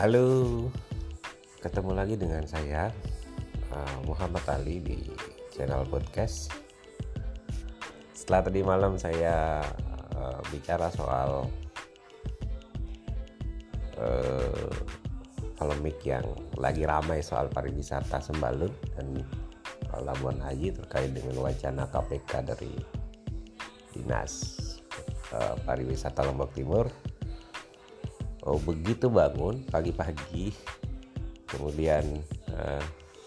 Halo, ketemu lagi dengan saya uh, Muhammad Ali di channel podcast. Setelah tadi malam saya uh, bicara soal uh, polemik yang lagi ramai soal pariwisata Sembalun dan Labuan Haji terkait dengan wacana KPK dari Dinas uh, Pariwisata Lombok Timur oh begitu bangun pagi-pagi. Kemudian uh,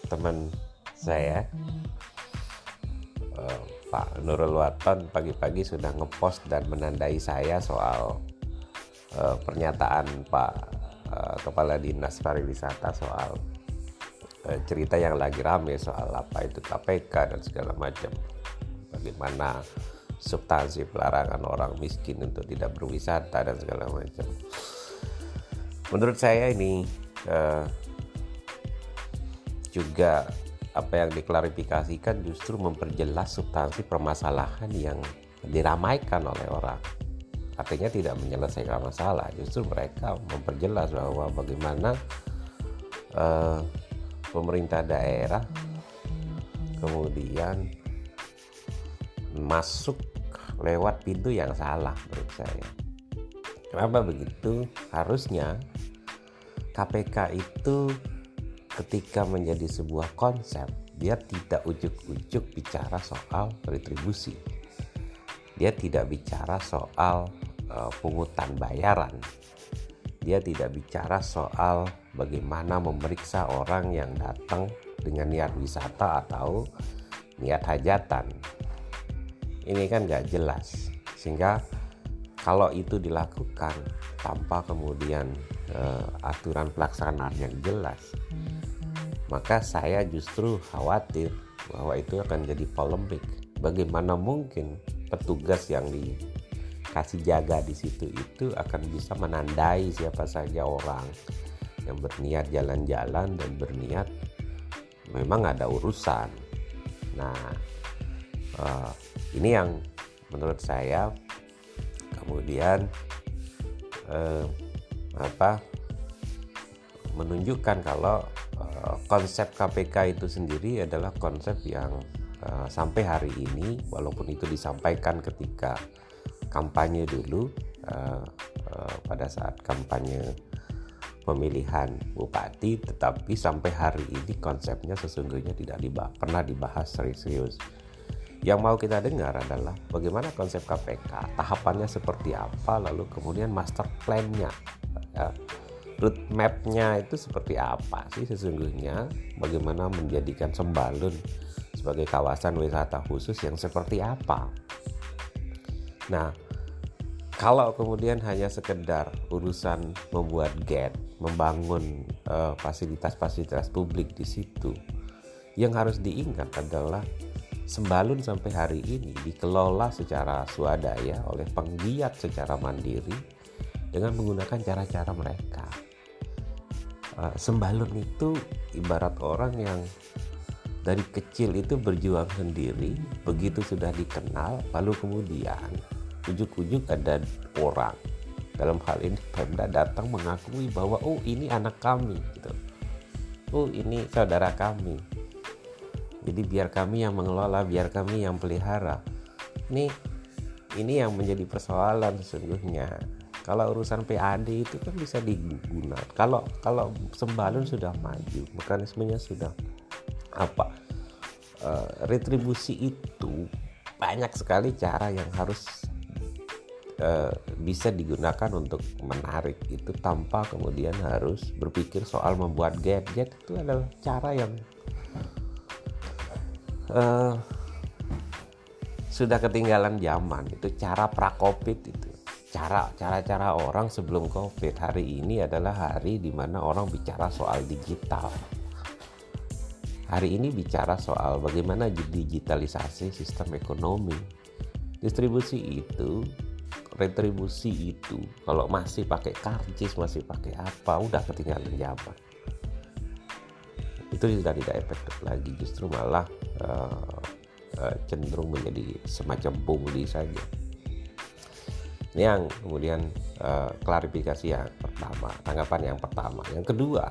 teman saya uh, Pak Nurul Waton pagi-pagi sudah ngepost dan menandai saya soal uh, pernyataan Pak uh, Kepala Dinas Pariwisata soal cerita yang lagi rame soal apa itu KPK dan segala macam. Bagaimana substansi pelarangan orang miskin untuk tidak berwisata dan segala macam menurut saya ini uh, juga apa yang diklarifikasikan justru memperjelas substansi permasalahan yang diramaikan oleh orang. Artinya tidak menyelesaikan masalah justru mereka memperjelas bahwa bagaimana uh, pemerintah daerah kemudian masuk lewat pintu yang salah menurut saya. Kenapa begitu? Harusnya KPK itu ketika menjadi sebuah konsep dia tidak ujuk-ujuk bicara soal retribusi. Dia tidak bicara soal uh, pungutan bayaran. Dia tidak bicara soal bagaimana memeriksa orang yang datang dengan niat wisata atau niat hajatan. Ini kan gak jelas sehingga kalau itu dilakukan tanpa kemudian uh, aturan pelaksanaan yang jelas. Maka saya justru khawatir bahwa itu akan jadi polemik. Bagaimana mungkin petugas yang dikasih jaga di situ itu akan bisa menandai siapa saja orang yang berniat jalan-jalan dan berniat memang ada urusan. Nah uh, ini yang menurut saya. Kemudian uh, apa menunjukkan kalau uh, konsep KPK itu sendiri adalah konsep yang uh, sampai hari ini walaupun itu disampaikan ketika kampanye dulu uh, uh, pada saat kampanye pemilihan bupati tetapi sampai hari ini konsepnya sesungguhnya tidak dibahas, pernah dibahas serius-serius yang mau kita dengar adalah bagaimana konsep KPK tahapannya seperti apa lalu kemudian master plan-nya ya, roadmap-nya itu seperti apa sih sesungguhnya? Bagaimana menjadikan Sembalun sebagai kawasan wisata khusus yang seperti apa? Nah kalau kemudian hanya sekedar urusan membuat gate membangun fasilitas fasilitas-fasilitas publik di situ yang harus diingat adalah Sembalun sampai hari ini dikelola secara swadaya oleh penggiat secara mandiri dengan menggunakan cara-cara mereka. Uh, sembalun itu ibarat orang yang dari kecil itu berjuang sendiri, begitu sudah dikenal, lalu kemudian ujuk-ujuk ada orang dalam hal ini Pemda datang mengakui bahwa oh ini anak kami gitu. Oh ini saudara kami. Jadi biar kami yang mengelola, biar kami yang pelihara. Ini ini yang menjadi persoalan sesungguhnya kalau urusan PAD itu kan bisa digunakan kalau kalau sembalun sudah maju mekanismenya sudah apa uh, retribusi itu banyak sekali cara yang harus uh, bisa digunakan untuk menarik itu tanpa kemudian harus berpikir soal membuat gadget itu adalah cara yang uh, sudah ketinggalan zaman. Itu cara prakopit itu cara cara-cara orang sebelum covid hari ini adalah hari di mana orang bicara soal digital. Hari ini bicara soal bagaimana digitalisasi sistem ekonomi. Distribusi itu retribusi itu kalau masih pakai karcis masih pakai apa udah ketinggalan zaman. Itu sudah tidak efektif lagi justru malah uh, uh, cenderung menjadi semacam pungli saja Ini yang kemudian uh, klarifikasi yang pertama, tanggapan yang pertama. Yang kedua,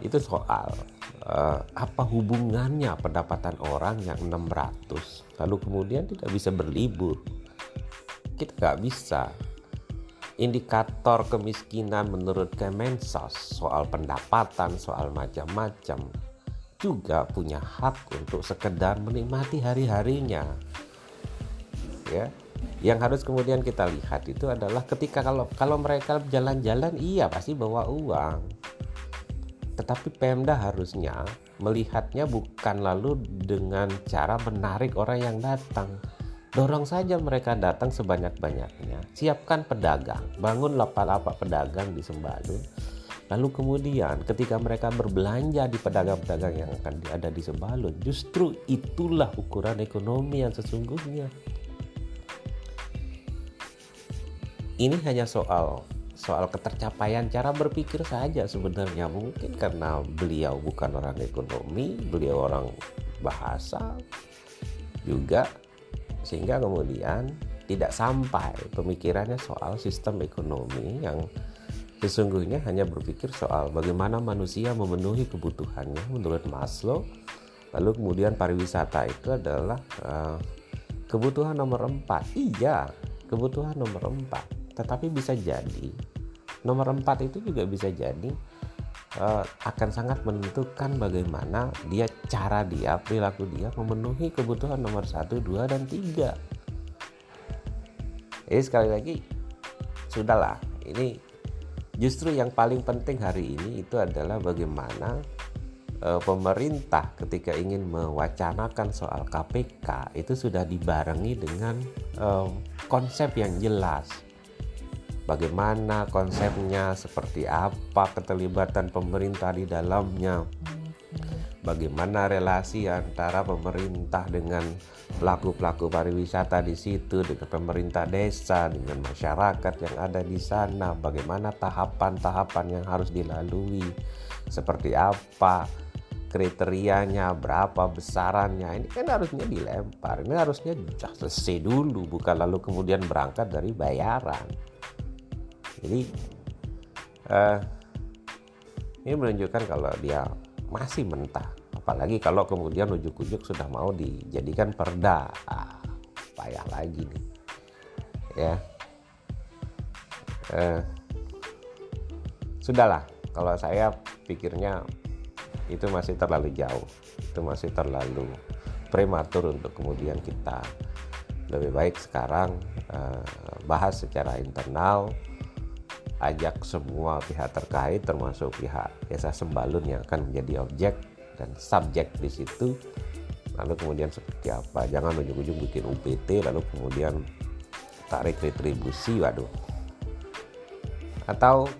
itu soal uh, apa hubungannya pendapatan orang yang 600 lalu kemudian tidak bisa berlibur. Kita nggak bisa. Indikator kemiskinan menurut Kemensos soal pendapatan, soal macam-macam juga punya hak untuk sekedar menikmati hari-harinya. Ya, yang harus kemudian kita lihat itu adalah ketika kalau kalau mereka jalan-jalan iya pasti bawa uang. Tetapi Pemda harusnya melihatnya bukan lalu dengan cara menarik orang yang datang. Dorong saja mereka datang sebanyak-banyaknya. Siapkan pedagang bangun lapak-lapak pedagang di Sembalun. Lalu kemudian ketika mereka berbelanja di pedagang-pedagang yang akan ada di Sembalun justru itulah ukuran ekonomi yang sesungguhnya ini hanya soal soal ketercapaian cara berpikir saja sebenarnya. Mungkin karena beliau bukan orang ekonomi beliau orang bahasa juga. Sehingga kemudian tidak sampai pemikirannya soal sistem ekonomi yang sesungguhnya hanya berpikir soal bagaimana manusia memenuhi kebutuhannya menurut Maslow. Lalu kemudian pariwisata itu adalah uh, kebutuhan nomor empat. Iya kebutuhan nomor empat tetapi bisa jadi nomor 4 itu juga bisa jadi uh, akan sangat menentukan bagaimana dia cara dia perilaku dia memenuhi kebutuhan nomor 1, 2 dan 3 jadi sekali lagi sudahlah ini justru yang paling penting hari ini itu adalah bagaimana uh, pemerintah ketika ingin mewacanakan soal KPK itu sudah dibarengi dengan uh, konsep yang jelas bagaimana konsepnya, seperti apa keterlibatan pemerintah di dalamnya, bagaimana relasi antara pemerintah dengan pelaku-pelaku pariwisata di situ, dengan pemerintah desa, dengan masyarakat yang ada di sana, bagaimana tahapan-tahapan yang harus dilalui, seperti apa kriterianya? Berapa besarannya? Ini kan harusnya dilempar. Ini harusnya selesai dulu bukan lalu kemudian berangkat dari bayaran jadi uh, ini menunjukkan kalau dia masih mentah. Apalagi kalau kemudian ujuk-ujuk sudah mau dijadikan perda. Ah, payah lagi nih. Ya. Uh, sudahlah. Kalau saya pikirnya itu masih terlalu jauh. Itu masih terlalu prematur untuk kemudian kita lebih baik sekarang uh, bahas secara internal ajak semua pihak terkait termasuk pihak desa Sembalun yang akan menjadi objek dan subjek di situ. Lalu kemudian seperti apa? Jangan ujung-ujung bikin UPT lalu kemudian tarik retribusi waduh. Atau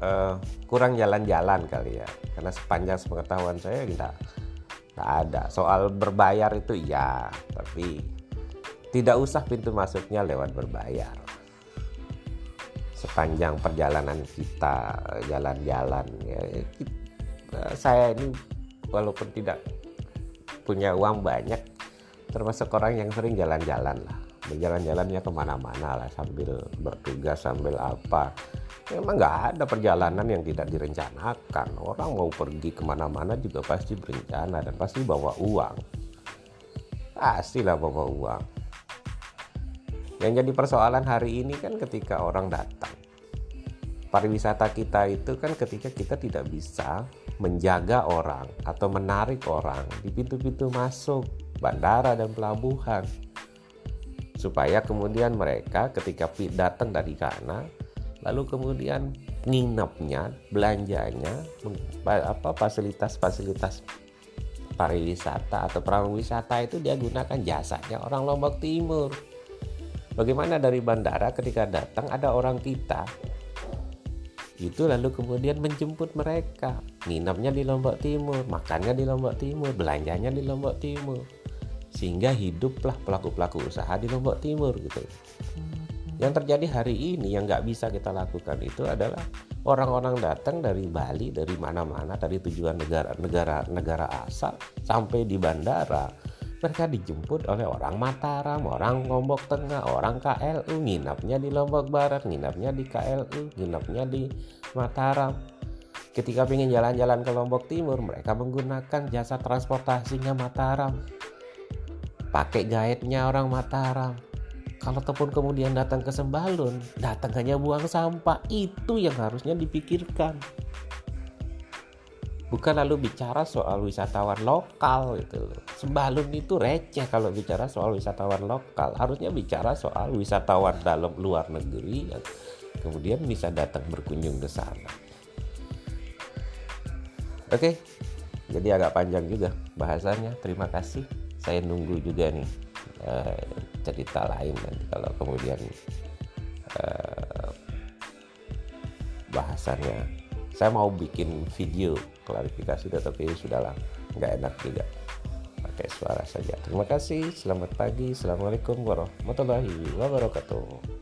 uh, kurang jalan-jalan kali ya. Karena sepanjang sepengetahuan saya tidak tidak ada. Soal berbayar itu ya tapi tidak usah pintu masuknya lewat berbayar sepanjang perjalanan kita jalan-jalan ya. Saya ini walaupun tidak punya uang banyak termasuk orang yang sering jalan-jalan lah. Berjalan-jalannya ke mana-mana lah sambil bertugas sambil apa. Memang nggak ada perjalanan yang tidak direncanakan. Orang mau pergi ke mana-mana juga pasti berencana dan pasti bawa uang. Pastilah bawa uang yang jadi persoalan hari ini kan ketika orang datang. Pariwisata kita itu kan ketika kita tidak bisa menjaga orang atau menarik orang di pintu-pintu masuk bandara dan pelabuhan. Supaya kemudian mereka ketika datang dari sana lalu kemudian nginepnya, belanjanya, apa fasilitas-fasilitas pariwisata atau prawisata itu dia gunakan jasanya orang Lombok Timur Bagaimana dari bandara ketika datang ada orang kita? Itu lalu kemudian menjemput mereka. Nginapnya di Lombok Timur makannya di Lombok Timur belanjanya di Lombok Timur. Sehingga hiduplah pelaku-pelaku usaha di Lombok Timur gitu. Yang terjadi hari ini yang nggak bisa kita lakukan itu adalah orang-orang datang dari Bali dari mana-mana dari tujuan negara negara asal sampai di bandara mereka dijemput oleh orang Mataram, orang Lombok Tengah, orang KLU, nginapnya di Lombok Barat, nginapnya di KLU, nginapnya di Mataram. Ketika ingin jalan-jalan ke Lombok Timur, mereka menggunakan jasa transportasinya Mataram. Pakai guide-nya orang Mataram. Kalau ataupun kemudian datang ke Sembalun, datang hanya buang sampah. Itu yang harusnya dipikirkan bukan lalu bicara soal wisatawan lokal gitu loh. Sembalun itu receh kalau bicara soal wisatawan lokal. Harusnya bicara soal wisatawan dalam luar negeri yang kemudian bisa datang berkunjung ke sana. Oke, jadi agak panjang juga bahasanya. Terima kasih. Saya nunggu juga nih uh, cerita lain nanti kalau kemudian uh, bahasannya. Saya mau bikin video klarifikasi tetapi sudahlah nggak enak juga pakai suara saja. Terima kasih selamat pagi assalamualaikum warahmatullahi wabarakatuh